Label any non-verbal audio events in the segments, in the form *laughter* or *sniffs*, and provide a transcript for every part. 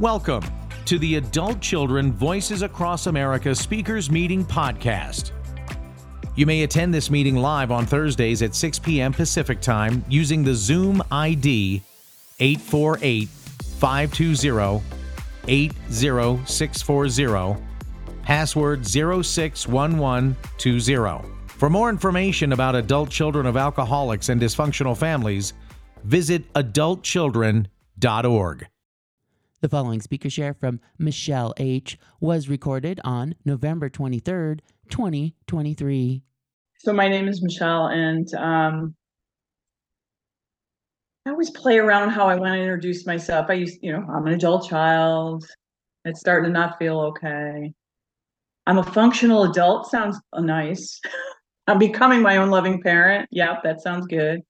Welcome to the Adult Children Voices Across America Speakers Meeting Podcast. You may attend this meeting live on Thursdays at 6 p.m. Pacific Time using the Zoom ID 848 520 80640, password 061120. For more information about adult children of alcoholics and dysfunctional families, visit adultchildren.org. The following speaker share from Michelle H. was recorded on November 23rd, 2023. So my name is Michelle, and um, I always play around how I want to introduce myself. I used, you know, I'm an adult child. It's starting to not feel okay. I'm a functional adult. Sounds nice. *laughs* I'm becoming my own loving parent. Yep, that sounds good.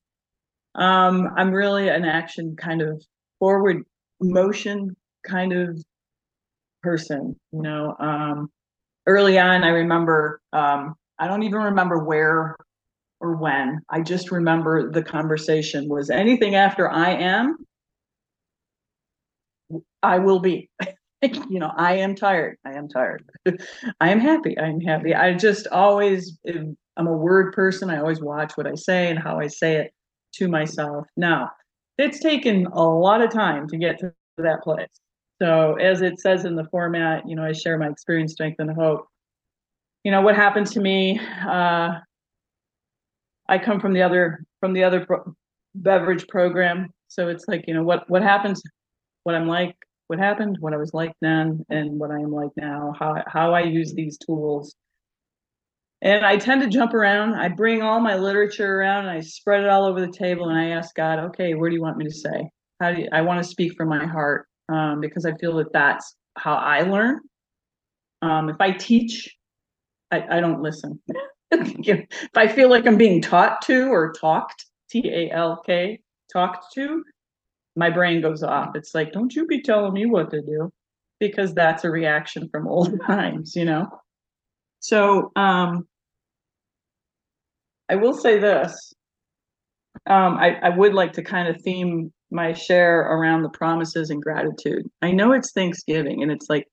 Um, I'm really an action kind of forward motion kind of person, you know. Um, early on, I remember, um, I don't even remember where or when. I just remember the conversation was anything after I am, I will be. *laughs* you know, I am tired. I am tired. *laughs* I am happy. I am happy. I just always, I'm a word person. I always watch what I say and how I say it to myself. Now, it's taken a lot of time to get to that place. So as it says in the format, you know, I share my experience, strength, and hope. You know, what happened to me, uh, I come from the other from the other pro- beverage program. So it's like, you know, what what happens, what I'm like, what happened, what I was like then, and what I am like now, how how I use these tools. And I tend to jump around. I bring all my literature around and I spread it all over the table and I ask God, okay, where do you want me to say? How do you, I want to speak from my heart um, because I feel that that's how I learn. Um, if I teach, I, I don't listen. *laughs* if I feel like I'm being taught to or talked, T A L K, talked to, my brain goes off. It's like, don't you be telling me what to do, because that's a reaction from old *laughs* times, you know. So um, I will say this. Um, I, I would like to kind of theme my share around the promises and gratitude. I know it's Thanksgiving and it's like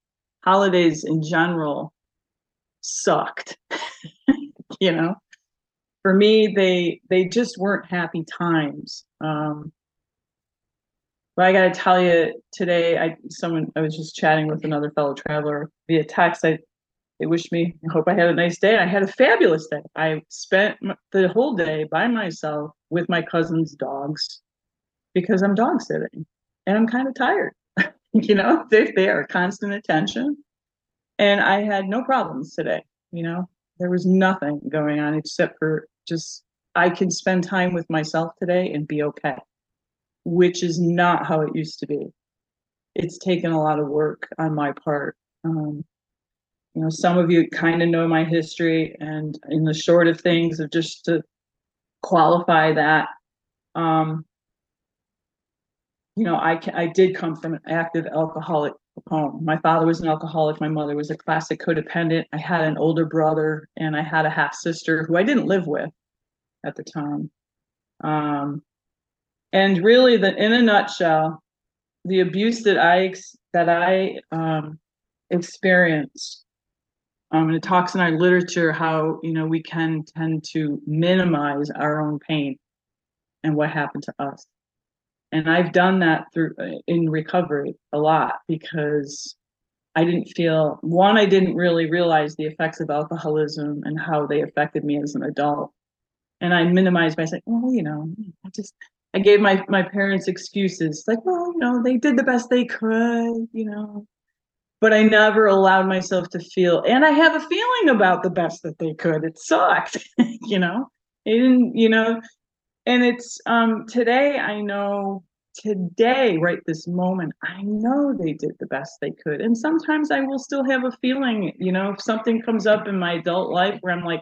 holidays in general sucked. *laughs* you know, for me, they they just weren't happy times. Um, but I got to tell you, today, I someone I was just chatting with another fellow traveler via text. I they wished me. I hope I had a nice day. I had a fabulous day. I spent the whole day by myself with my cousin's dogs because I'm dog sitting and I'm kind of tired. *laughs* you know, they they are constant attention, and I had no problems today. You know, there was nothing going on except for just I can spend time with myself today and be okay, which is not how it used to be. It's taken a lot of work on my part. Um, you know, some of you kind of know my history, and in the short of things, of just to qualify that, um, you know, I I did come from an active alcoholic home. My father was an alcoholic. My mother was a classic codependent. I had an older brother and I had a half sister who I didn't live with at the time. Um, and really, the in a nutshell, the abuse that I that I um, experienced. Um, and it talks in our literature how you know we can tend to minimize our own pain and what happened to us and i've done that through uh, in recovery a lot because i didn't feel one i didn't really realize the effects of alcoholism and how they affected me as an adult. And i minimized by saying well you know i just i gave my my parents excuses like well you know they did the best they could you know. But i never allowed myself to feel and i have a feeling about the best that they could. It sucked *laughs* you know? It didn't you know? And it's um today i know today right this moment i know they did the best they could and sometimes i will still have a feeling you know if something comes up in my adult life where i'm like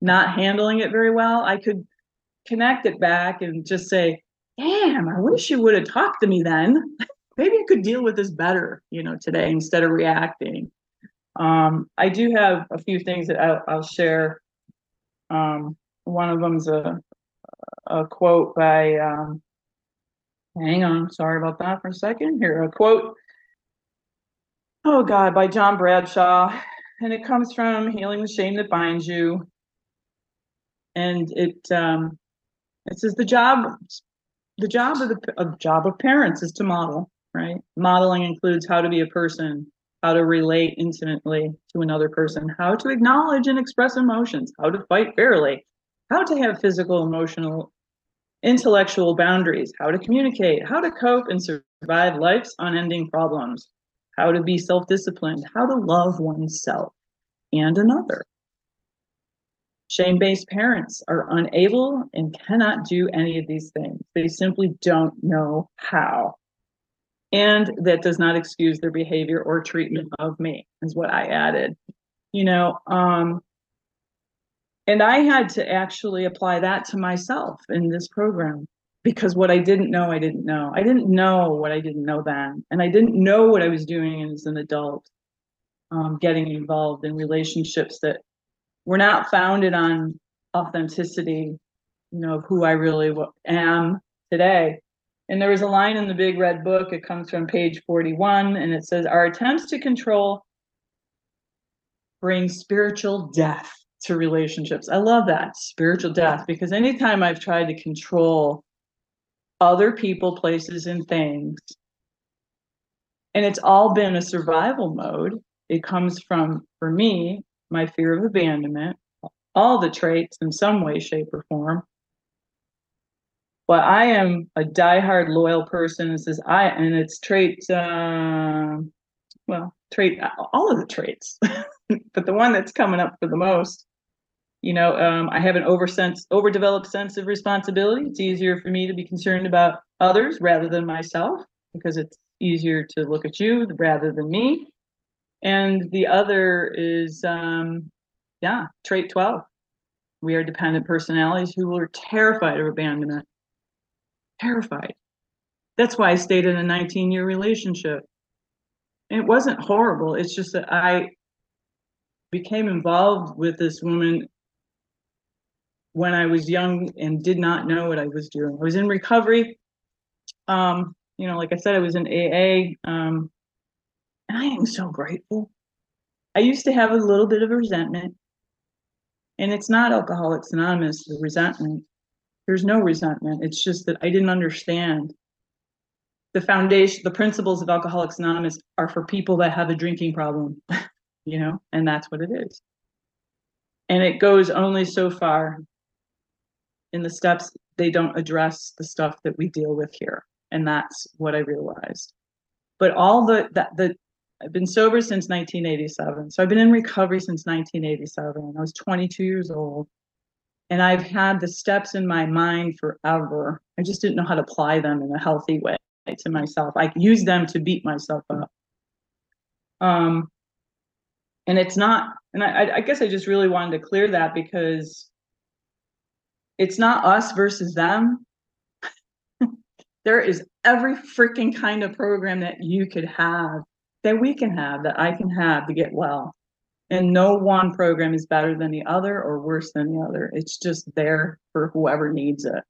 not handling it very well i could connect it back and just say damn i wish you would have talked to me then. *laughs* Maybe i could deal with this better you know today instead of reacting. Um, i do have a few things that i'll, I'll share. Um, one of them's a, a quote by um, hang on sorry about that for a second here a quote oh God, by John Bradshaw. And it comes from Healing the Shame That Binds You. And it um it says the job the job of the of job of parents is to model, right? Modeling includes how to be a person, how to relate intimately to another person, how to acknowledge and express emotions, how to fight fairly, how to have physical, emotional, intellectual boundaries, how to communicate, how to cope and survive life's unending problems, how to be self disciplined, how to love oneself and another. Shame based parents are unable and cannot do any of these things. They simply don't know how. And that does not excuse their behavior or treatment of me, is what I added. You know, um, and I had to actually apply that to myself in this program because what I didn't know, I didn't know. I didn't know what I didn't know then. And I didn't know what I was doing as an adult, um, getting involved in relationships that were not founded on authenticity, you know, of who I really am today. And there was a line in the big red book, it comes from page 41, and it says, Our attempts to control bring spiritual death to relationships. I love that spiritual death because anytime I've tried to control other people, places, and things. And it's all been a survival mode. It comes from, for me, my fear of abandonment, all the traits in some way, shape, or form. But I am a diehard loyal person. It says I, and it's traits, uh, well, trait, all of the traits, *laughs* but the one that's coming up for the most you know um, i have an over sense overdeveloped sense of responsibility. It's easier for me to be concerned about others rather than myself because it's easier to look at you rather than me. And the other is um, yeah trait 12 we are dependent personalities who are terrified of abandonment. Terrified. That's why i stayed in a 19 year relationship. And it wasn't horrible. It's just that i became involved with this woman when I was young and did not know what I was doing. I was in recovery. Um, you know, like I said, I was in AA. Um, and I am so grateful. I used to have a little bit of resentment. And it's not Alcoholics Anonymous, the resentment. There's no resentment. It's just that I didn't understand. The foundation, the principles of Alcoholics Anonymous are for people that have a drinking problem, *laughs* you know, and that's what it is. And it goes only so far in the steps they don't address the stuff that we deal with here. And that's what i realized. But all the that the i've been sober since 1987 so i've been in recovery since 1987 i was 22 years old. And i've had the steps in my mind forever. I just didn't know how to apply them in a healthy way to myself. I use them to beat myself up. Um and it's not and I, I guess i just really wanted to clear that because it's not us versus them. there is every freaking kind of program that you could have, that we can have, that I can have to get well. And no one program is better than the other or worse than the other. It's just there for whoever needs it.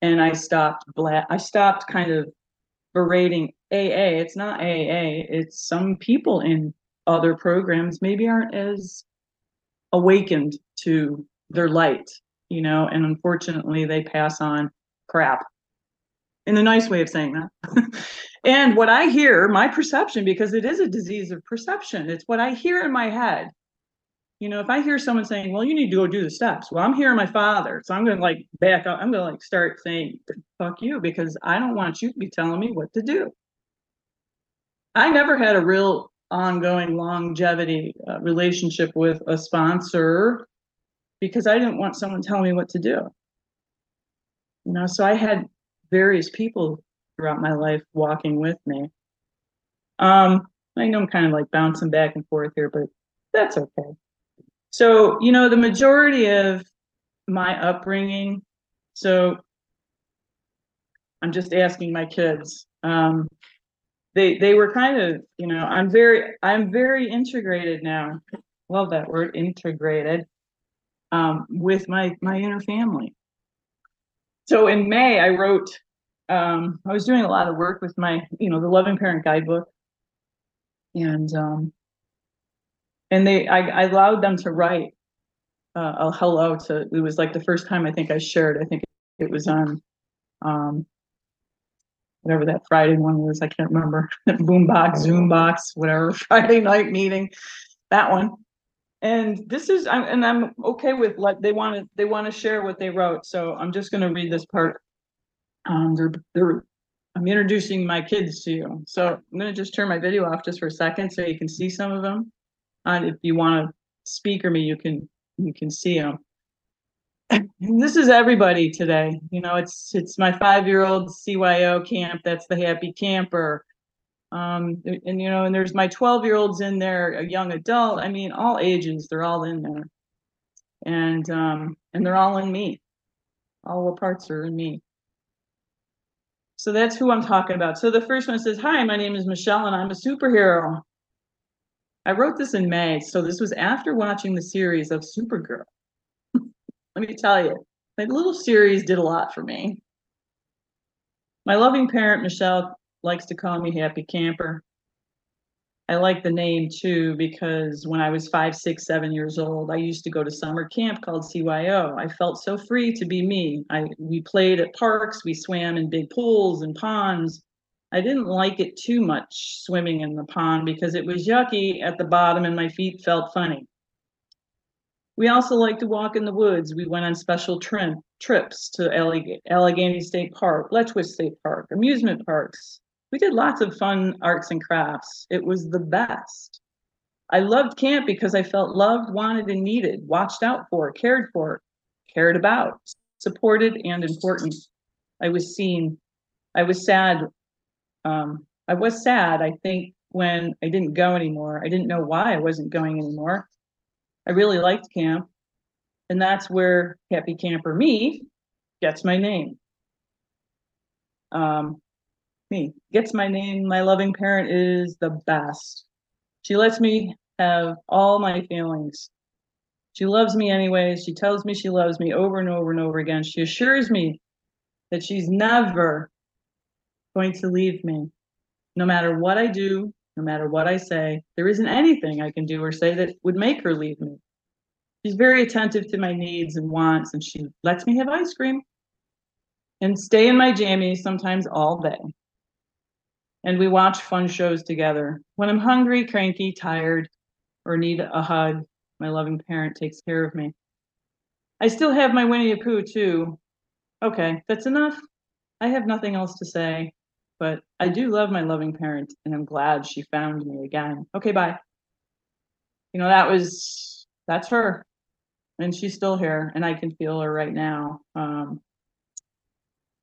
And I stopped bla- I stopped kind of berating AA. It's not AA, it's some people in other programs maybe aren't as awakened to their light you know, and unfortunately they pass on crap in a nice way of saying that. *laughs* and what I hear, my perception, because it is a disease of perception, it's what I hear in my head. You know, if I hear someone saying, well, you need to go do the steps, well, I'm hearing my father. So I'm going to like back up. I'm going to like start saying, fuck you, because I don't want you to be telling me what to do. I never had a real ongoing longevity uh, relationship with a sponsor because I didn't want someone telling me what to do. You know, so I had various people throughout my life walking with me. Um, I know I'm kind of like bouncing back and forth here, but that's okay. So, you know, the majority of my upbringing, so I'm just asking my kids. Um, they they were kind of, you know, I'm very I'm very integrated now. Love that word, integrated um, with my my inner family. So in May, I wrote. Um, I was doing a lot of work with my, you know, the Loving Parent Guidebook, and um, and they I, I allowed them to write uh, a hello to. It was like the first time I think I shared. I think it was on um, whatever that Friday one was. I can't remember. *laughs* Boombox, Zoombox, whatever *laughs* Friday night meeting. That one. And this is, I'm, and I'm okay with like they want to they want to share what they wrote. So I'm just going to read this part. Um, they're they're I'm introducing my kids to you. So I'm going to just turn my video off just for a second so you can see some of them. And if you want to speak or me, you can you can see them. this is everybody today. You know, it's it's my five year old CYO camp. That's the happy camper. Um, and you know, and there's my 12 year olds in there, a young adult. I mean, all ages, they're all in there. And um, and they're all in me. All the parts are in me. So that's who I'm talking about. So the first one says, Hi, my name is Michelle and I'm a superhero. I wrote this in May. So this was after watching the series of Supergirl. *laughs* Let me tell you, that little series did a lot for me. My loving parent, Michelle, likes to call me Happy Camper. I like the name too because when I was five, six, seven years old, I used to go to summer camp called CYO. I felt so free to be me. I we played at parks, we swam in big pools and ponds. I didn't like it too much swimming in the pond because it was yucky at the bottom and my feet felt funny. We also like to walk in the woods. We went on special tri- trips to Allegheny State Park, Letchworth State Park, amusement parks, we did lots of fun arts and crafts. It was the best. I loved camp because I felt loved, wanted, and needed, watched out for, cared for, cared about, supported, and important. I was seen. I was sad. Um, I was sad, I think, when I didn't go anymore. I didn't know why I wasn't going anymore. I really liked camp. And that's where Happy Camper Me gets my name. Um, me. Gets my name. My loving parent is the best. She lets me have all my feelings. She loves me anyways. She tells me she loves me over and over and over again. She assures me that she's never going to leave me. No matter what I do, no matter what I say, there isn't anything I can do or say that would make her leave me. She's very attentive to my needs and wants, and she lets me have ice cream and stay in my jammies sometimes all day and we watch fun shows together. When I'm hungry, cranky, tired, or need a hug, my loving parent takes care of me. I still have my Winnie the Pooh too. Okay, that's enough. I have nothing else to say, but I do love my loving parent and I'm glad she found me again. Okay, bye. You know, that was, that's her. And she's still here and I can feel her right now. Um,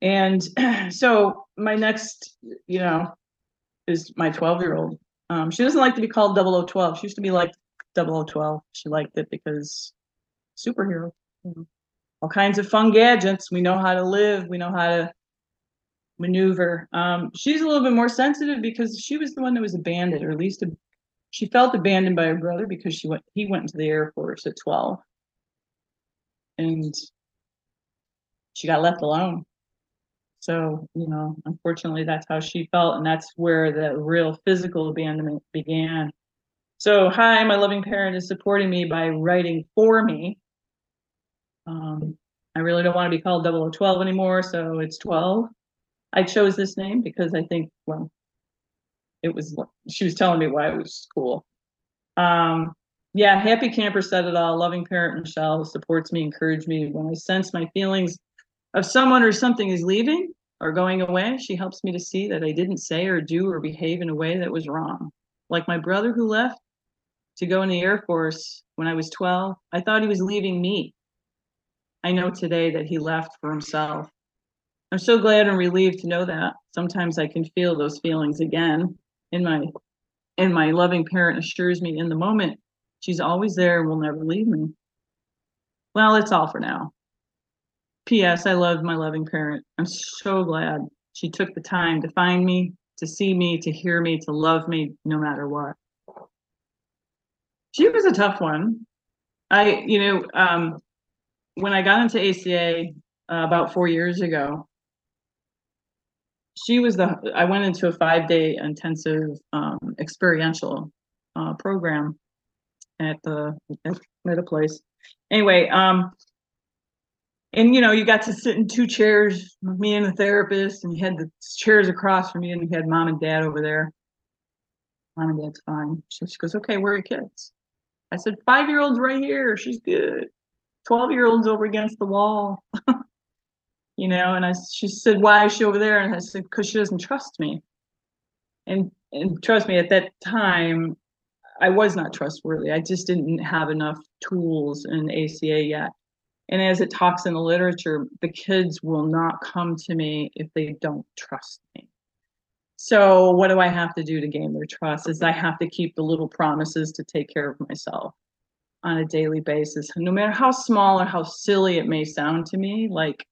and *clears throat* so my next, you know, is my 12 year old. Um, she doesn't like to be called 0012. She used to be like 0012. She liked it because superhero. You know, all kinds of fun gadgets. We know how to live. We know how to maneuver. Um, she's a little bit more sensitive because she was the one that was abandoned, or at least a, she felt abandoned by her brother because she went. He went into the Air Force at 12, and she got left alone. So, you know, unfortunately, that's how she felt. And that's where the real physical abandonment began. So, hi, my loving parent is supporting me by writing for me. Um, I really don't want to be called 0012 anymore, so it's 12. I chose this name because I think, well, it was, she was telling me why it was cool. Um, yeah, happy camper said it all. Loving parent Michelle supports me, encourages me when I sense my feelings of someone or something is leaving or going away, she helps me to see that I didn't say or do or behave in a way that was wrong. Like my brother who left to go in the Air Force when I was 12, I thought he was leaving me. I know today that he left for himself. I'm so glad and relieved to know that. Sometimes I can feel those feelings again in my and my loving parent assures me in the moment she's always there and will never leave me. Well, it's all for now. P.S. I love my loving parent. I'm so glad she took the time to find me, to see me, to hear me, to love me no matter what. She was a tough one. I, you know, um, when I got into ACA uh, about four years ago, she was the I went into a five day intensive um, experiential uh, program at the at, a place. Anyway, um, and you know, you got to sit in two chairs, me and the therapist, and you had the chairs across from you, and you had mom and dad over there. Mom and dad's fine. So she goes, "Okay, where are your kids?" I said, five year old's right here. She's good. 12 year old's over against the wall. *laughs* you know, and I, she said, why is she over there? And I said, because she doesn't trust me. And, and trust me, at that time, I was not trustworthy. I just didn't have enough tools in ACA yet. And as it talks in the literature, the kids will not come to me if they don't trust me. So what do I have to do to gain their trust? Is I have to keep the little promises to take care of myself on a daily basis, no matter how small or how silly it may sound to me. Like,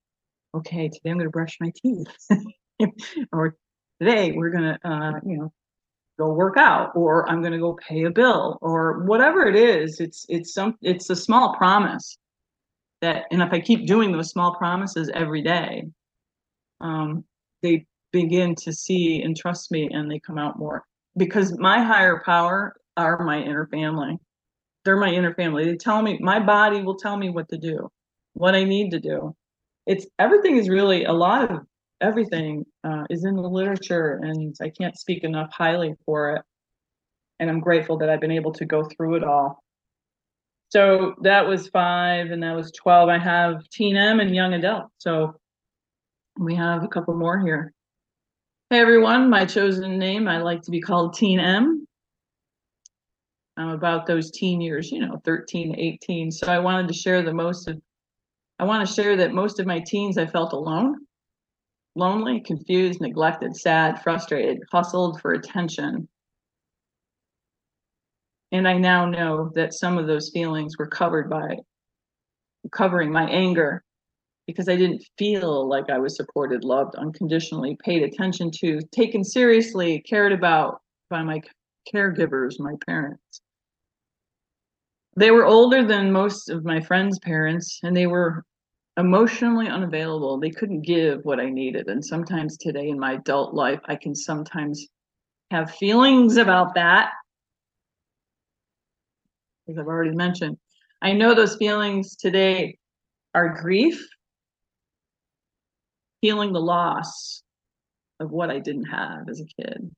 okay, today I'm going to brush my teeth, *laughs* or today we're going to, uh, you know, go work out, or I'm going to go pay a bill, or whatever it is. It's it's some it's a small promise that, and if I keep doing those small promises every day, um, they begin to see and trust me and they come out more. Because my higher power are my inner family. They're my inner family. They tell me my body will tell me what to do what i need to do. It's everything is really a lot of everything uh, is in the literature and i can't speak enough highly for it. And i'm grateful that i've been able to go through it all so that was five and that was 12 i have teen m and young adult so we have a couple more here Hey everyone, my chosen name, I like to be called Teen M. I'm about those teen years, you know, 13, 18. So I wanted to share the most of, I want to share that most of my teens I felt alone, lonely, confused, neglected, sad, frustrated, hustled for attention. And I now know that some of those feelings were covered by covering my anger, because I didn't feel like I was supported, loved unconditionally, paid attention to, taken seriously, cared about by my caregivers, my parents. They were older than most of my friends' parents, and they were emotionally unavailable. They couldn't give what I needed. And sometimes today in my adult life, I can sometimes have feelings about that. As I've already mentioned, I know those feelings today are grief feeling the loss of what I didn't have as a kid.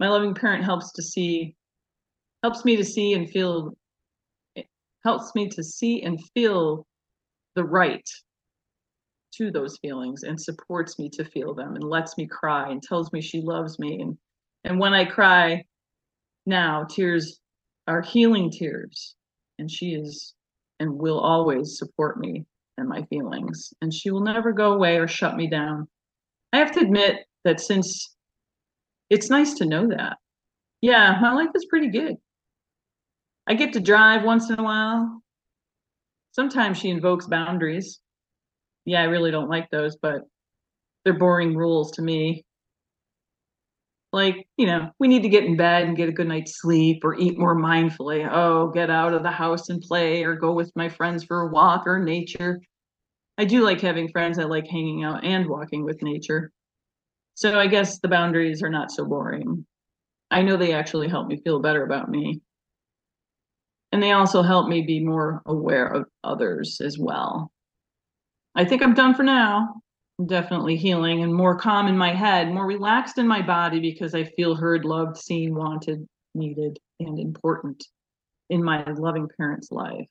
My loving parent helps to see, helps me to see and feel, helps me to see and feel the right to those feelings and supports me to feel them and lets me cry and tells me she loves me. And, and when I cry now, tears are healing tears. And she is and will always support me and my feelings, and she will never go away or shut me down. I have to admit that since it's nice to know that. Yeah, my life is pretty good. I get to drive once in a while. Sometimes she invokes boundaries. Yeah, I really don't like those, but they're boring rules to me like you know we need to get in bed and get a good night's sleep or eat more mindfully. Oh get out of the house and play or go with my friends for a walk or nature. I do like having friends i like hanging out and walking with nature. So i guess the boundaries are not so boring. I know they actually help me feel better about me. And they also help me be more aware of others as well. I think i'm done for now definitely healing and more calm in my head, more relaxed in my body because I feel heard, loved, seen, wanted, needed, and important in my loving parent's life.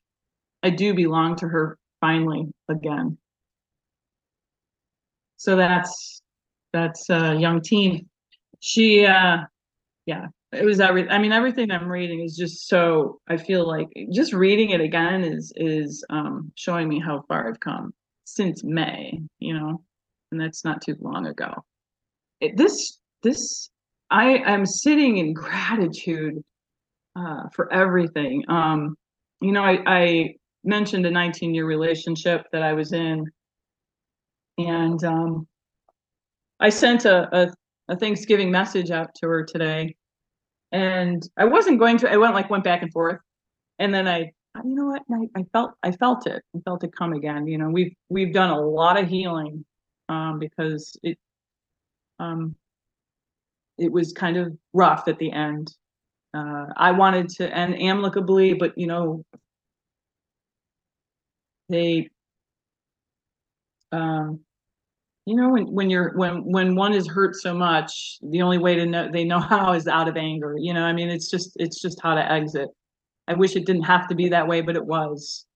I do belong to her finally again. So that's that's a young teen. She uh yeah, it was every I mean everything I'm reading is just so I feel like just reading it again is is um showing me how far I've come since May, you know and that's not too long ago. It, this this I am sitting in gratitude uh, for everything. Um, you know, I, I mentioned a 19 year relationship that I was in, and um, I sent a, a, a Thanksgiving message out to her today, and I wasn't going to. I went like went back and forth, and then I you know what I, I felt I felt it I felt it come again you know we've we've done a lot of healing um, because it um, it was kind of rough at the end. Uh, I wanted to end amicably, but you know, they, um, you know, when when you're when when one is hurt so much, the only way to know they know *laughs* how is out of anger. You know, I mean, it's just it's just how to exit. I wish it didn't have to be that way, but it was.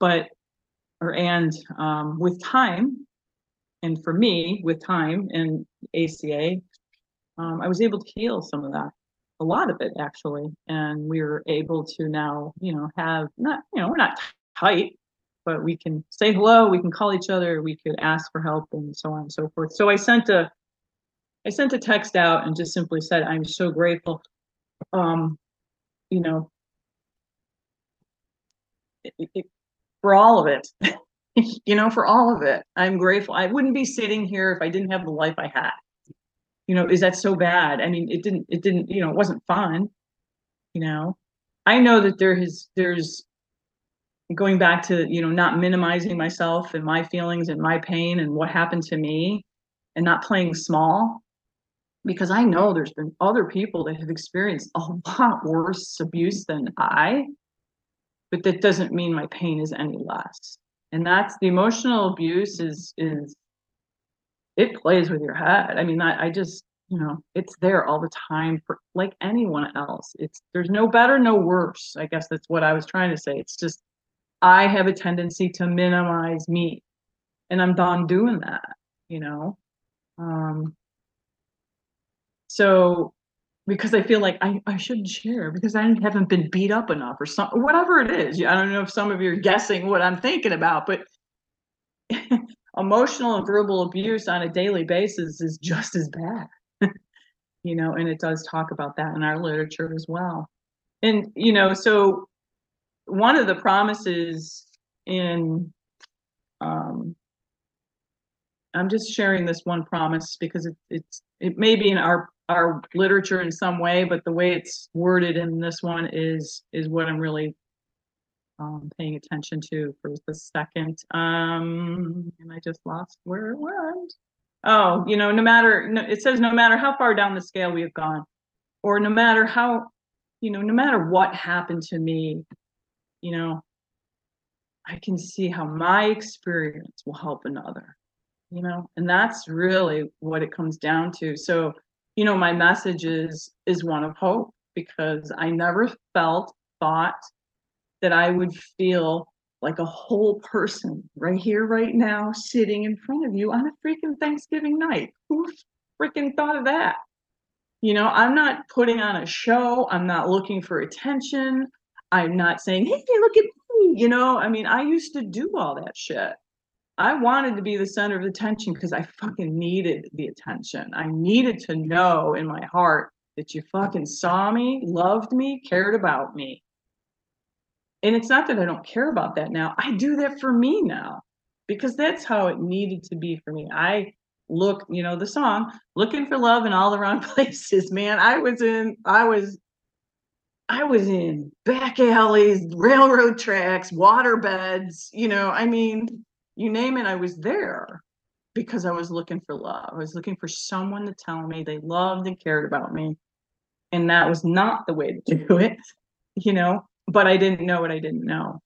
But or and um, with time, and for me, with time and ACA, um, I was able to heal some of that, a lot of it actually, and we were able to now, you know, have not, you know, we're not tight, but we can say hello, we can call each other, we could ask for help, and so on and so forth. So I sent a, I sent a text out and just simply said, "I'm so grateful." Um, you know, it, it, for all of it. *laughs* *laughs* you know, for all of it. I'm grateful. I wouldn't be sitting here if I didn't have the life I had. You know, is that so bad? I mean, it didn't, it didn't, you know, it wasn't fun. You know, I know that there is, there's going back to, you know, not minimizing myself and my feelings and my pain and what happened to me and not playing small because I know there's been other people that have experienced a lot worse abuse than I, but that doesn't mean my pain is any less and that's the emotional abuse is is it plays with your head. I mean I, I just you know it's there all the time for like anyone else. It's there's no better no worse i guess that's what i was trying to say. It's just i have a tendency to minimize me. And i'm done doing that you know? Um so because I feel like I, I shouldn't share because I haven't been beat up enough or some whatever it is. I don't know if some of you are guessing what I'm thinking about, but *laughs* emotional and verbal abuse on a daily basis is just as bad. *laughs* you know, and it does talk about that in our literature as well. And you know, so one of the promises in um I'm just sharing this one promise because it, it's it may be in our our literature in some way, but the way it's worded in this one is is what I'm really um, paying attention to for the second. Um, and I just lost where it went. Oh, you know, no matter it says no matter how far down the scale we have gone, or no matter how, you know, no matter what happened to me, you know, I can see how my experience will help another. You know, and that's really what it comes down to. So you know, my message is is one of hope because I never felt thought that I would feel like a whole person right here, right now, sitting in front of you on a freaking Thanksgiving night. Who freaking thought of that? You know, I'm not putting on a show. I'm not looking for attention. I'm not saying, hey, look at me. You know, I mean, I used to do all that shit. I wanted to be the center of attention because I fucking needed the attention. I needed to know in my heart that you fucking saw me, loved me, cared about me. And it's not that I don't care about that now. I do that for me now because that's how it needed to be for me. I look, you know, the song looking for love in all the wrong *laughs* places, man. I was in, I was, I was in back alleys, railroad tracks, water beds, you know, I mean, you name it, I was there because I was looking for love. I was looking for someone to tell me they loved and cared about me. And that was not the way to *laughs* do it, you know, but I didn't know what I didn't know.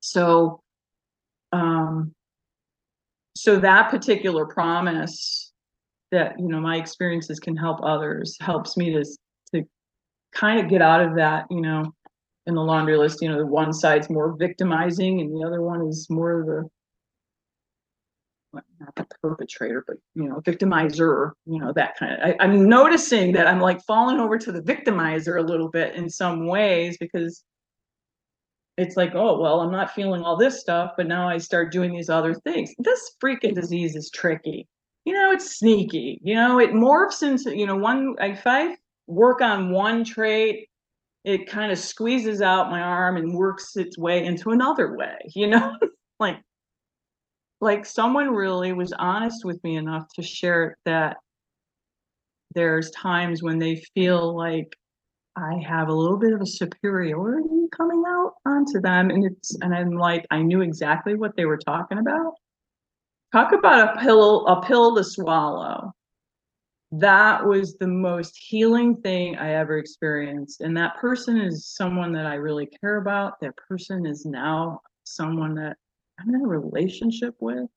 So, um, so that particular promise that, you know, my experiences can help others helps me to, to kind of get out of that, you know, in the laundry list, you know, the one side's more victimizing and the other one is more of the not the perpetrator, but you know, victimizer, you know, that kind of. I, I'm noticing that I'm like falling over to the victimizer a little bit in some ways because it's like, oh, well, I'm not feeling all this stuff, but now I start doing these other things. This freaking disease is tricky. You know, it's sneaky. You know, it morphs into, you know, one, if I work on one trait, it kind of squeezes out my arm and works its way into another way, you know, *laughs* like like someone really was honest with me enough to share that there's times when they feel like I have a little bit of a superiority coming out onto them. And it's, and I'm like, I knew exactly what they were talking about. Talk about a pill, a pill to swallow. that was the most healing thing I ever experienced. And that person is someone that I really care about. That person is now someone that I'm in a relationship with.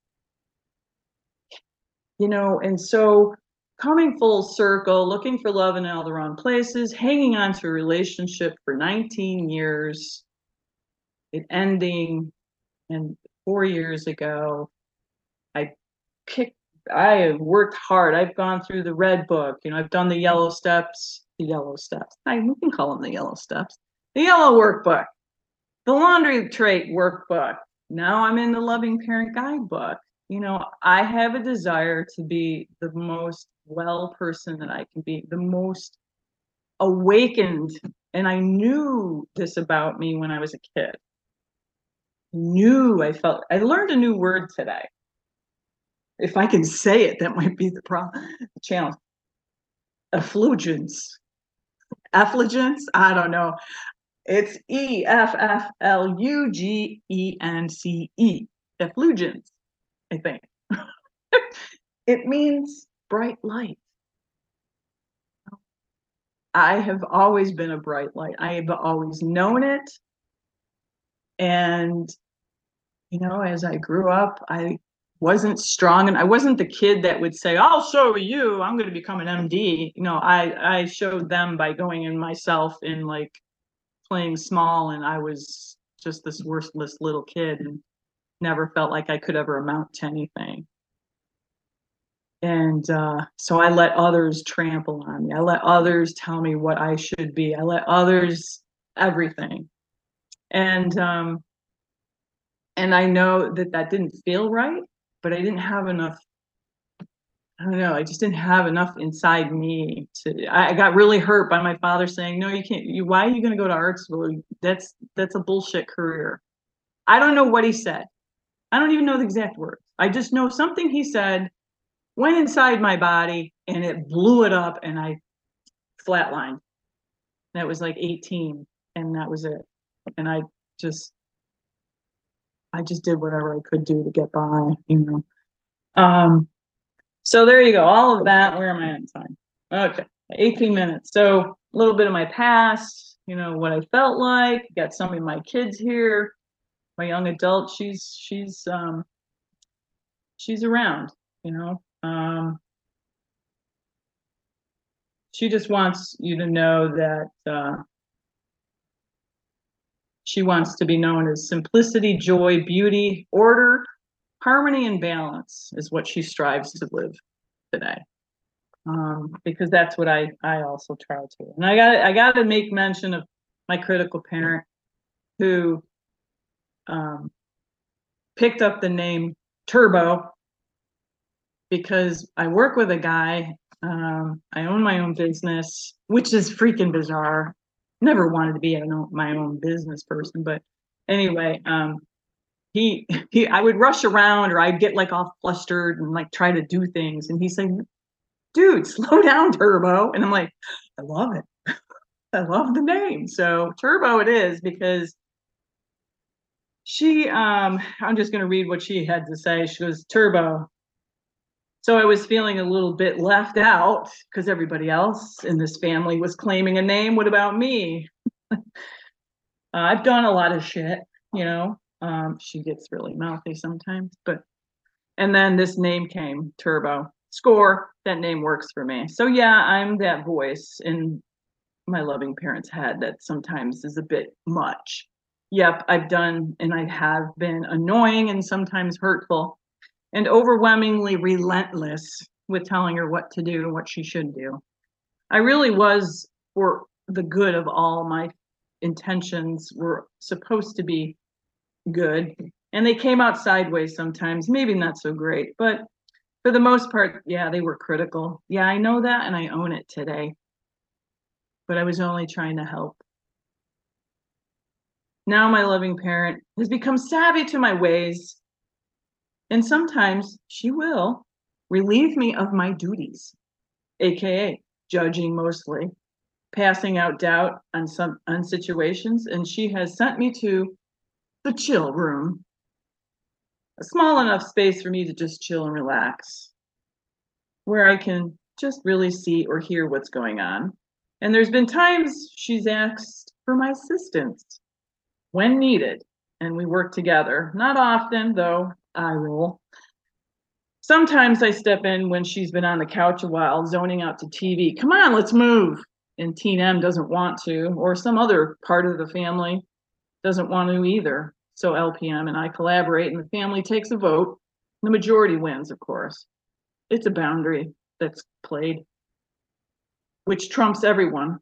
You know, and so coming full circle, looking for love in all the wrong places, hanging on to a relationship for 19 years, it ending, and four years ago, I picked I have worked hard. I've gone through the red book. You know, I've done the yellow steps, the yellow steps. I we can call them the yellow steps. The yellow workbook, the laundry trait workbook. Now I'm in the loving parent guidebook. You know, I have a desire to be the most well person that I can be, the most awakened. And I knew this about me when I was a kid. Knew I felt I learned a new word today if I can say it, that might be the problem, the challenge. Effulgence. Effulgence? I don't know. It's E F F L U G E N C E. Effulgence, I think. *laughs* it means bright light. I have always been a bright light. I have always known it. And, you know, as I grew up, I wasn't strong and I wasn't the kid that would say, I'll show you, I'm going to become an MD. You know, I, I showed them by going in myself in like playing small and I was just this worthless little kid and never felt like I could ever amount to anything. And uh, so I let others trample on me. I let others tell me what I should be. I let others everything. And um, and I know that that didn't feel right but I didn't have enough. I don't know. I just didn't have enough inside me to. I got really hurt by my father saying, "No, you can't. You why are you going to go to art school? That's that's a bullshit career." I don't know what he said. I don't even know the exact words. I just know something he said went inside my body and it blew it up, and I flatlined. That was like 18, and that was it. And I just I just did whatever I could do to get by, you know. Um, so there you go. All of that. Where am I on time? Okay, 18 minutes. So a little bit of my past, you know, what I felt like. Got some of my kids here. My young adult, she's she's um she's around, you know. Um she just wants you to know that uh she wants to be known as simplicity, joy, beauty, order, harmony, and balance is what she strives to live today. Um, because that's what I I also try to. And I got I got to make mention of my critical parent who um, picked up the name Turbo because I work with a guy. Um, I own my own business, which is freaking bizarre never wanted to be a, my own business person, but anyway, um, he he I would rush around or I'd get like all flustered and like try to do things, and he's saying, "Dude, slow *laughs* down, Turbo," and I'm like, "I love it, *laughs* I love the name." So Turbo it is because she um I'm just gonna read what she had to say. She goes, "Turbo, so I was feeling a little bit left out because everybody else in this family was claiming a name. What about me? uh, *laughs* I've done a lot of shit, you know. Um, she gets really mouthy sometimes, but and then this name came, Turbo. Score, that name works for me. So yeah, I'm that voice in my loving parents' head that sometimes is a bit much. Yep, I've done and I have been annoying and sometimes hurtful and overwhelmingly relentless with telling her what to do and what she should do. I really was for the good of all my intentions were supposed to be good. And they came out sideways sometimes maybe not so great but for the most part yeah they were critical. Yeah i know that and i own it today. But i was only trying to help. Now my loving parent has become savvy to my ways. And sometimes she will relieve me of my duties, aka judging mostly, passing out doubt on some on situations, and she has sent me to the chill room. A small enough space for me to just chill and relax, where I can just really see or hear what's going on. And there's been times she's asked for my assistance when needed, and we work together. Not often, though, I roll. Sometimes I step in when she's been on the couch a while, zoning out to TV. Come on, let's move. And Teen M doesn't want to, or some other part of the family doesn't want to either. So LPM and I collaborate, and the family takes a vote. The majority wins, of course. It's a boundary that's played, which trumps everyone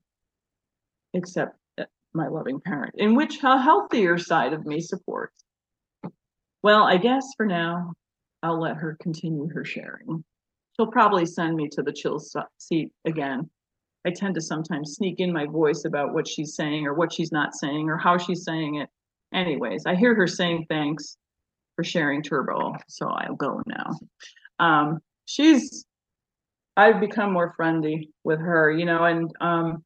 except uh, my loving parent, in which a healthier side of me supports. Well, I guess for now, I'll let her continue her sharing. She'll probably send me to the chill seat again. I tend to sometimes sneak in my voice about what she's saying or what she's not saying or how she's saying it. Anyways, I hear her saying thanks for sharing Turbo, so I'll go now. Um, she's, I've become more friendly with her, you know, and um,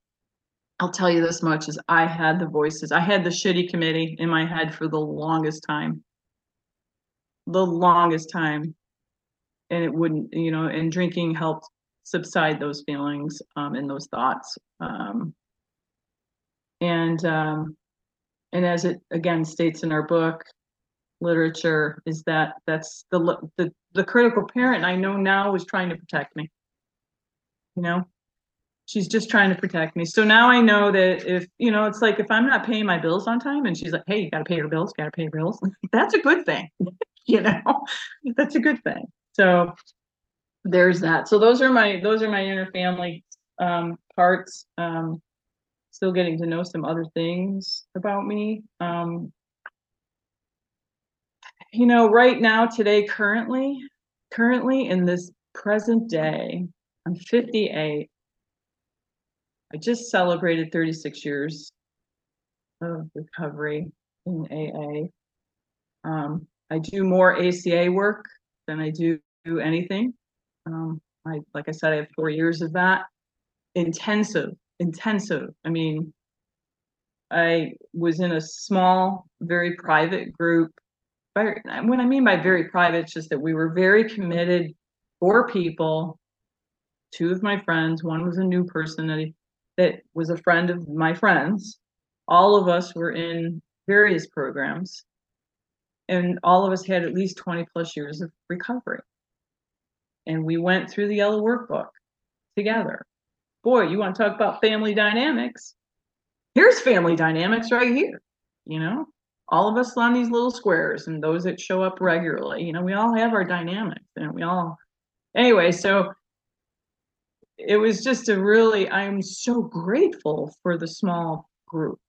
I'll tell you this much: is I had the voices, I had the shitty committee in my head for the longest time the longest time and it wouldn't you know and drinking helped subside those feelings um, and those thoughts um, and um, and as it again states in our book literature is that that's the the the critical parent I know now is trying to protect me. You know? She's just trying to protect me. So now I know that if you know it's like if I'm not paying my bills on time and she's like hey you got to pay your bills got to pay your bills *laughs* that's a good thing *laughs* you know? That's a good thing. So there's that. So those are my those are my inner family um, parts. Um, still getting to know some other things about me. Um, you know right now today currently currently in this present day i'm 58 i just celebrated 36 years of recovery in aa um, I do more ACA work than I do anything. Um, I, like I said, I have four years of that. Intensive, intensive. I mean, I was in a small, very private group. By, what I mean by very private, it's just that we were very committed, four people, two of my friends, one was a new person that, that was a friend of my friends. All of us were in various programs and all of us had at least 20 plus years of recovery. And we went through the yellow workbook together. Boy, you want to talk about family dynamics? Here's family dynamics right here. You know, all of us on these little squares and those that show up regularly, you know, we all have our dynamics and we all, anyway, so it was just a really, I'm so grateful for the small group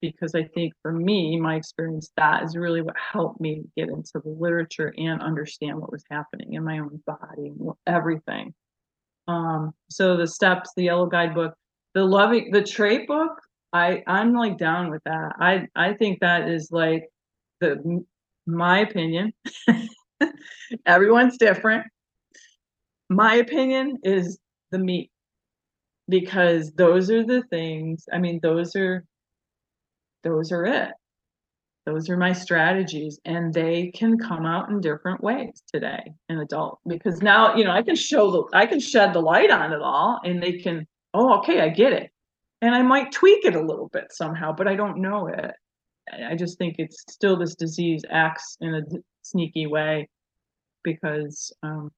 because I think for me, my experience, that is really what helped me get into the literature and understand what was happening in my own body, and everything. Um, so the steps, the yellow guidebook, the loving, the trait book, I I'm like down with that. I I think that is like the my opinion. *laughs* Everyone's different. My opinion is the meat because those are the things. I mean, those are those are it. Those are my strategies, and they can come out in different ways today in adult because now you know I can show the I can shed the light on it all, and they can oh okay I get it, and I might tweak it a little bit somehow, but I don't know it. I just think it's still this disease acts in a sneaky way because um,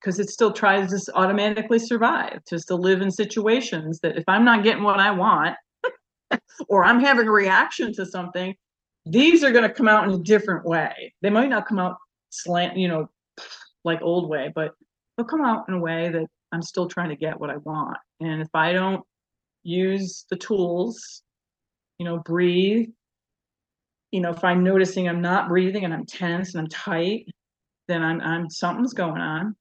because it still tries to automatically survive, just to live in situations that if I'm not getting what I want, *laughs* or I'm having a reaction to something, these are going to come out in a different way. They might not come out slant, you know, *sniffs* like old way, but they'll come out in a way that I'm still trying to get what I want. And if I don't use the tools, you know, breathe, you know, if I'm noticing I'm not breathing and I'm tense and I'm tight, then I'm I'm something's going on.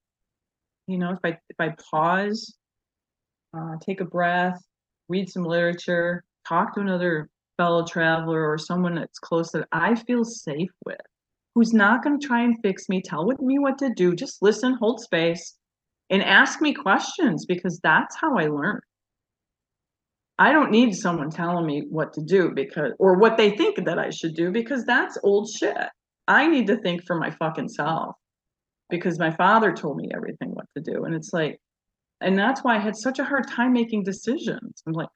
You know, if I if I pause, uh, take a breath, read some literature, talk to another fellow traveler or someone that's close that I feel safe with, who's not going to try and fix me, tell me what to do, just listen, hold space, and ask me questions because that's how I learn. I don't need someone telling me what to do because or what they think that I should do because that's old shit. I need to think for my fucking self. because my father told me everything what to do. And it's like, and that's why I had such a hard time making decisions. I'm like,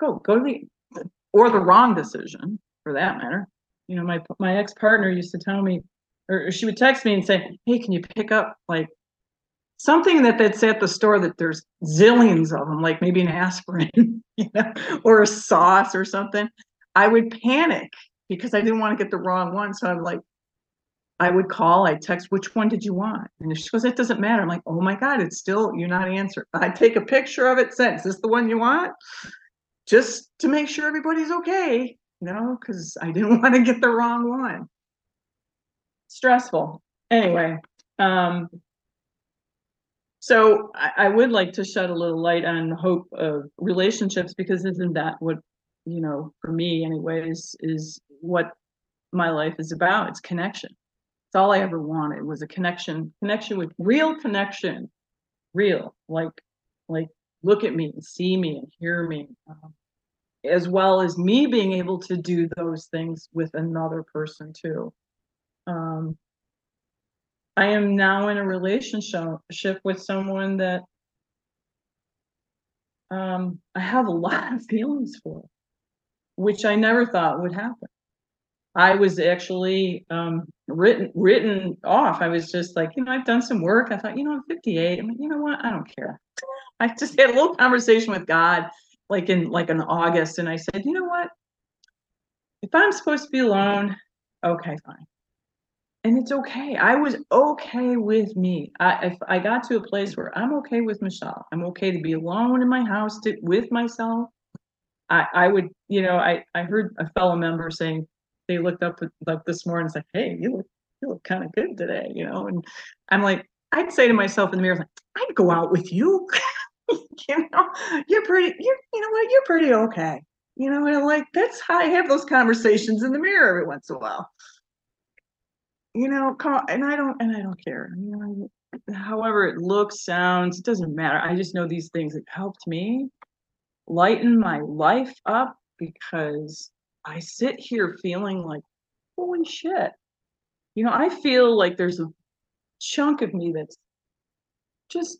go, go to the, or the wrong decision for that matter. You know, my, my ex-partner used to tell me, or she would text me and say, Hey, can you pick up like something that that's at the store that there's zillions of them, like maybe an aspirin, *laughs* you know, or a sauce or something. I would panic because I didn't want to get the wrong one. So I'm like, I would call, I text, which one did you want? And she goes, it doesn't matter. I'm like, oh my God, it's still, you're not answering. I take a picture of it, send, is this the one you want? Just to make sure everybody's okay, you know, because I didn't *laughs* want to get the wrong one. Stressful. Anyway, um, so I, I would like to shed a little light on the hope of relationships because isn't that what, you know, for me anyways, is what my life is about. It's connection. It's all I ever wanted was a connection, connection with real connection, real, like, like look at me and see me and hear me, um, as well as me being able to do those things with another person too. Um, I am now in a relationship with someone that um, I have a lot of feelings for, which I never thought would happen. I was actually um, written written off. I was just like, you know, I've done some work. I thought, you know, I'm 58. I'm like, you know what? I don't care. *laughs* I just had a little conversation with God, like in like in August, and I said, you know what? If I'm supposed to be alone, okay, fine and it's okay. I was okay with me. I I got to a place where I'm okay with Michelle. I'm okay to be alone in my house to, with myself. I I would, you know, I I heard a fellow member saying they looked up like this morning and said, "Hey, you look you look kind of good today," you know, and I'm like, I'd say to myself in the mirror, like, I'd go out with you. *laughs* *laughs* you know, you're pretty. You're you know what? You're pretty okay. You know, and like, that's how I have those conversations in the mirror every once in a while you know, call, and I don't, and I don't care. You know, however it looks, sounds, it doesn't matter. I just know these things have helped me lighten my life up because I sit here feeling like, holy shit. You know, I feel like there's a chunk of me that's just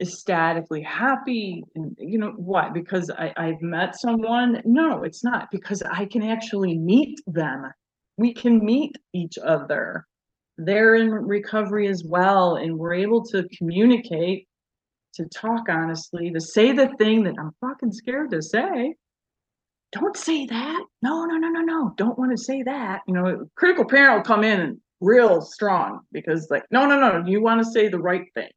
ecstatically happy and you know what because I, i've met someone no it's not because i can actually meet them we can meet each other. They're in recovery as well, and we're able to communicate, to talk honestly, to say the thing that I'm fucking scared to say. Don't say that. No, no, no, no, no. Don't want to say that. You know, critical parent will come in real strong because, like, no, no, no. You want to say the right thing.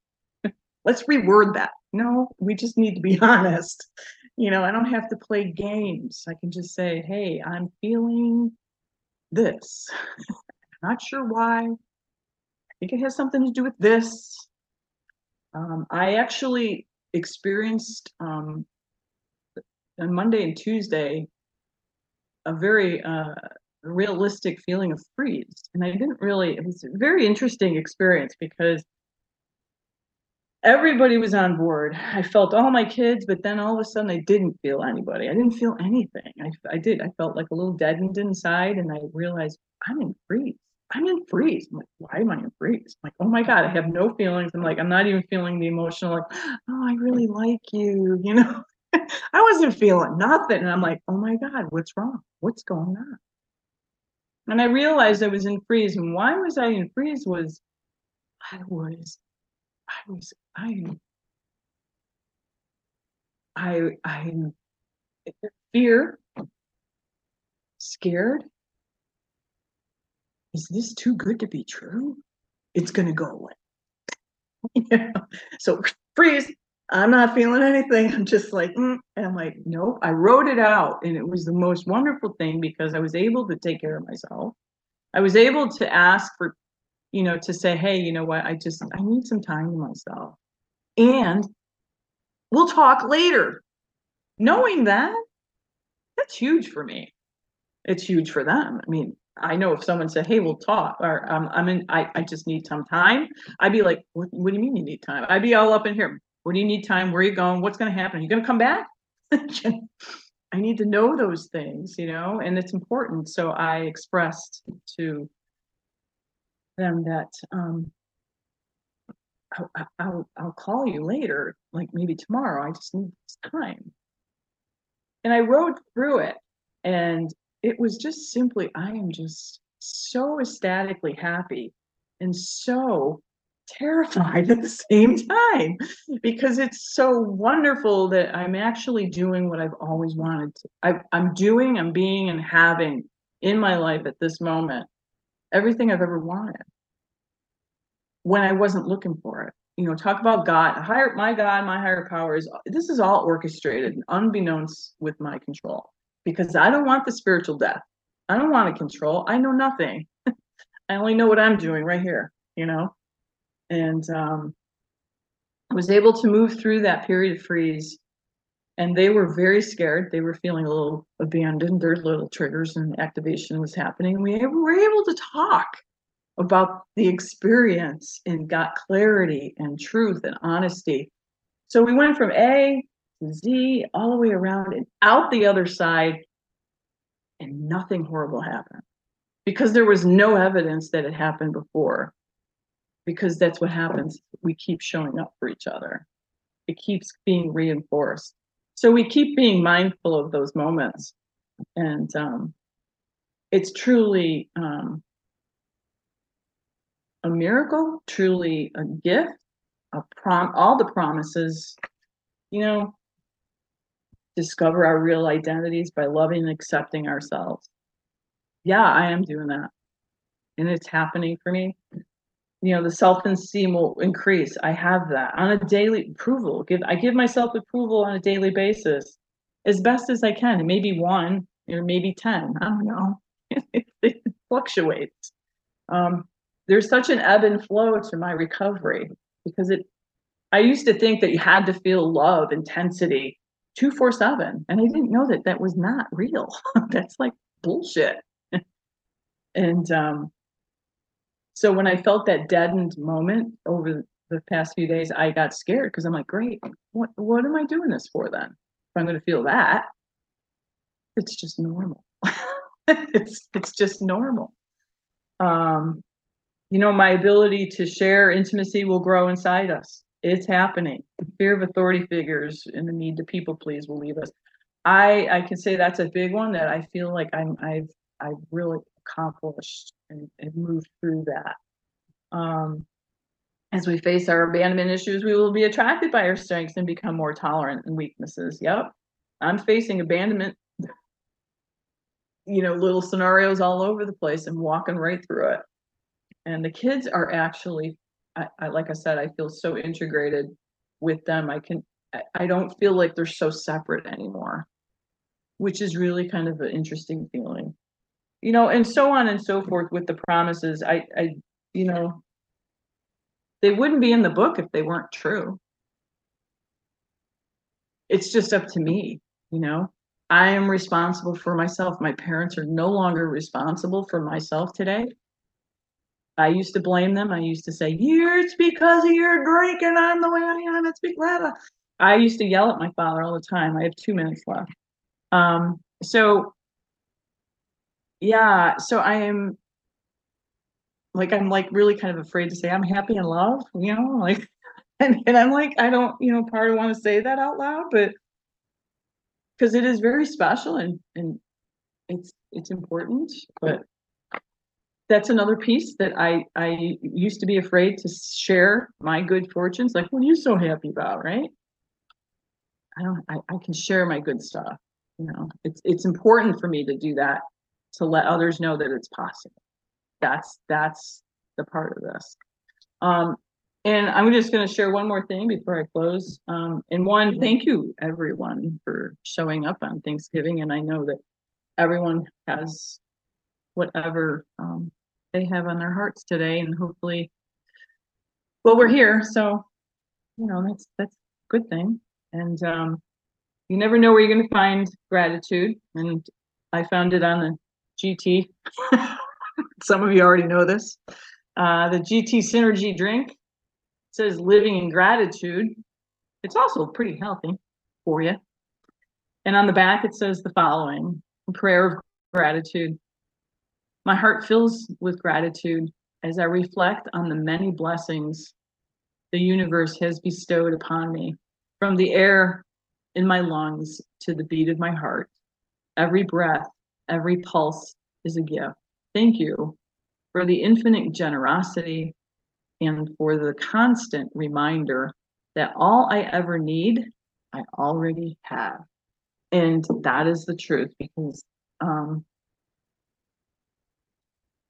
Let's reword that. No, we just need to be *laughs* honest. You know, I don't have to play games. I can just say, hey, I'm feeling this. *laughs* Not sure why. I think it has something to do with this. Um, I actually experienced um, on Monday and Tuesday a very uh, realistic feeling of freeze. And I didn't really, it was a very interesting experience because everybody was on board. I felt all my kids, but then all of a sudden I didn't feel anybody. I didn't feel anything. I, I did. I felt like a little deadened inside and I realized I'm in freeze. I'm in freeze. I'm like, why am I in freeze? I'm like, oh my God, I have no feelings. I'm like, I'm not even feeling the emotional, like, oh, I really like you, *laughs* you know? I wasn't feeling nothing. And I'm like, oh my God, what's wrong? What's going on? And I realized I was in freeze. And why was I in freeze was I was I was I I I'm fear, scared. Is this too good to be true? It's gonna go away. *laughs* yeah. So freeze. I'm not feeling anything. I'm just like, mm. and I'm like, nope. I wrote it out, and it was the most wonderful thing because I was able to take care of myself. I was able to ask for you know, to say, hey, you know what, I just I need some time to myself. And we'll talk later. Knowing that, that's huge for me. It's huge for them. I mean, I know if someone said, "Hey, we'll talk," or um, "I'm in," I, I just need some time. I'd be like, what, "What do you mean you need time?" I'd be all up in here. What do you need time? Where are you going? What's going to happen? Are you going to come back? *laughs* I need to know those things, you know, and it's important. So I expressed to them that um, I'll, I'll, I'll call you later, like maybe tomorrow. I just need this time. And I rode through it, and it was just simply, I am just so ecstatically happy and so terrified *laughs* at the same time because it's so wonderful that I'm actually doing what I've always wanted to. I, I'm doing, I'm being, and having in my life at this moment everything I've ever wanted when I wasn't looking for it. You know, talk about God, higher my God, my higher powers. This is all orchestrated, unbeknownst with my control, because I don't want the spiritual death. I don't want to control. I know nothing. *laughs* I only know what I'm doing right here, you know? And um, I was able to move through that period of freeze. And they were very scared. They were feeling a little abandoned. Their little triggers and activation was happening. We were able to talk about the experience and got clarity and truth and honesty. So we went from A to Z all the way around and out the other side and nothing horrible happened because there was no evidence that it happened before because that's what happens we keep showing up for each other it keeps being reinforced so we keep being mindful of those moments and um, it's truly um, a miracle truly a gift a prom all the promises you know discover our real identities by loving and accepting ourselves. Yeah, I am doing that. And it's happening for me. You know, the self-esteem will increase. I have that on a daily approval. Give I give myself approval on a daily basis as best as I can. Maybe one or maybe 10. I don't know. *laughs* it, fluctuates. Um, there's such an ebb and flow to my recovery because it I used to think that you had to feel love, intensity, 247 and i didn't know that that was not real *laughs* that's like bullshit *laughs* and um so when i felt that deadened moment over the past few days i got scared because i'm like great what what am i doing this for then if i'm to feel that it's just normal *laughs* it's it's just normal um you know my ability to share intimacy will grow inside us it's happening. The fear of authority figures and the need to people please will leave us. I I can say that's a big one that I feel like I'm I've I've really accomplished and, and moved through that. Um, as we face our abandonment issues, we will be attracted by our strengths and become more tolerant and weaknesses. Yep. I'm facing abandonment, you know, little scenarios all over the place and walking right through it. And the kids are actually I, I like I said, I feel so integrated with them. I can I, I don't feel like they're so separate anymore, which is really kind of an interesting feeling. You know, and so on and so forth with the promises. I I you know they wouldn't be in the book if they weren't true. It's just up to me, you know. I am responsible for myself. My parents are no longer responsible for myself today. I used to blame them. I used to say, "You're it's because of your drinking. I'm the way I am. It's because." I used to yell at my father all the time. I have two minutes left. Um, so yeah, so I am like I'm like really kind of afraid to say I'm happy in love, you know, like *laughs* and, and I'm like, I don't, you know, part of want to say that out loud, but because it is very special and and it's it's important, but that's another piece that I I used to be afraid to share my good fortunes. Like, what are you so happy about, right? I don't. I, I can share my good stuff. You know, it's it's important for me to do that to let others know that it's possible. That's that's the part of this. Um, and I'm just going to share one more thing before I close. Um, and one, thank you everyone for showing up on Thanksgiving. And I know that everyone has whatever um, they have on their hearts today and hopefully well we're here so you know that's that's a good thing and um you never know where you're going to find gratitude and i found it on the gt *laughs* some of you already know this. Uh the gt synergy drink says living in gratitude. It's also pretty healthy for you and on the back it says the following prayer of gratitude. My heart fills with gratitude as I reflect on the many blessings the universe has bestowed upon me. From the air in my lungs to the beat of my heart, every breath, every pulse is a gift. Thank you for the infinite generosity and for the constant reminder that all I ever need, I already have. And that is the truth because um,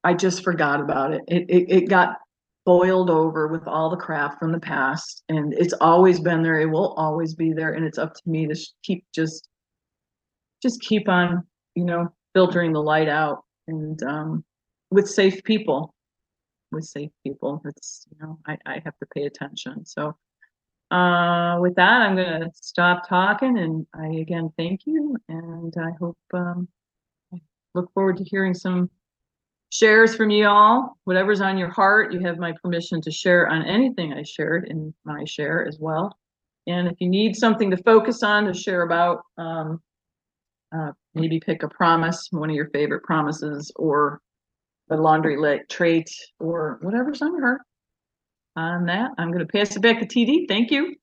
I just forgot about it. It, it. it got boiled over with all the crap from the past and it's always been there. It will always be there. And it's up to me to keep just, just keep on, you know, filtering the light out and um, with safe people with safe people. It's, you know, I, I have to pay attention. So uh, with that, I'm going to stop talking and I again thank you. And I hope, um, I look forward to hearing some shares from you all. Whatever's on your heart, you have my permission to share on anything I shared in my share as well. And if you need something to focus on to share about, um, uh, maybe pick a promise, one of your favorite promises, or a laundry list trait, or whatever's on your heart. On that, I'm going to pass it back to TD. Thank you.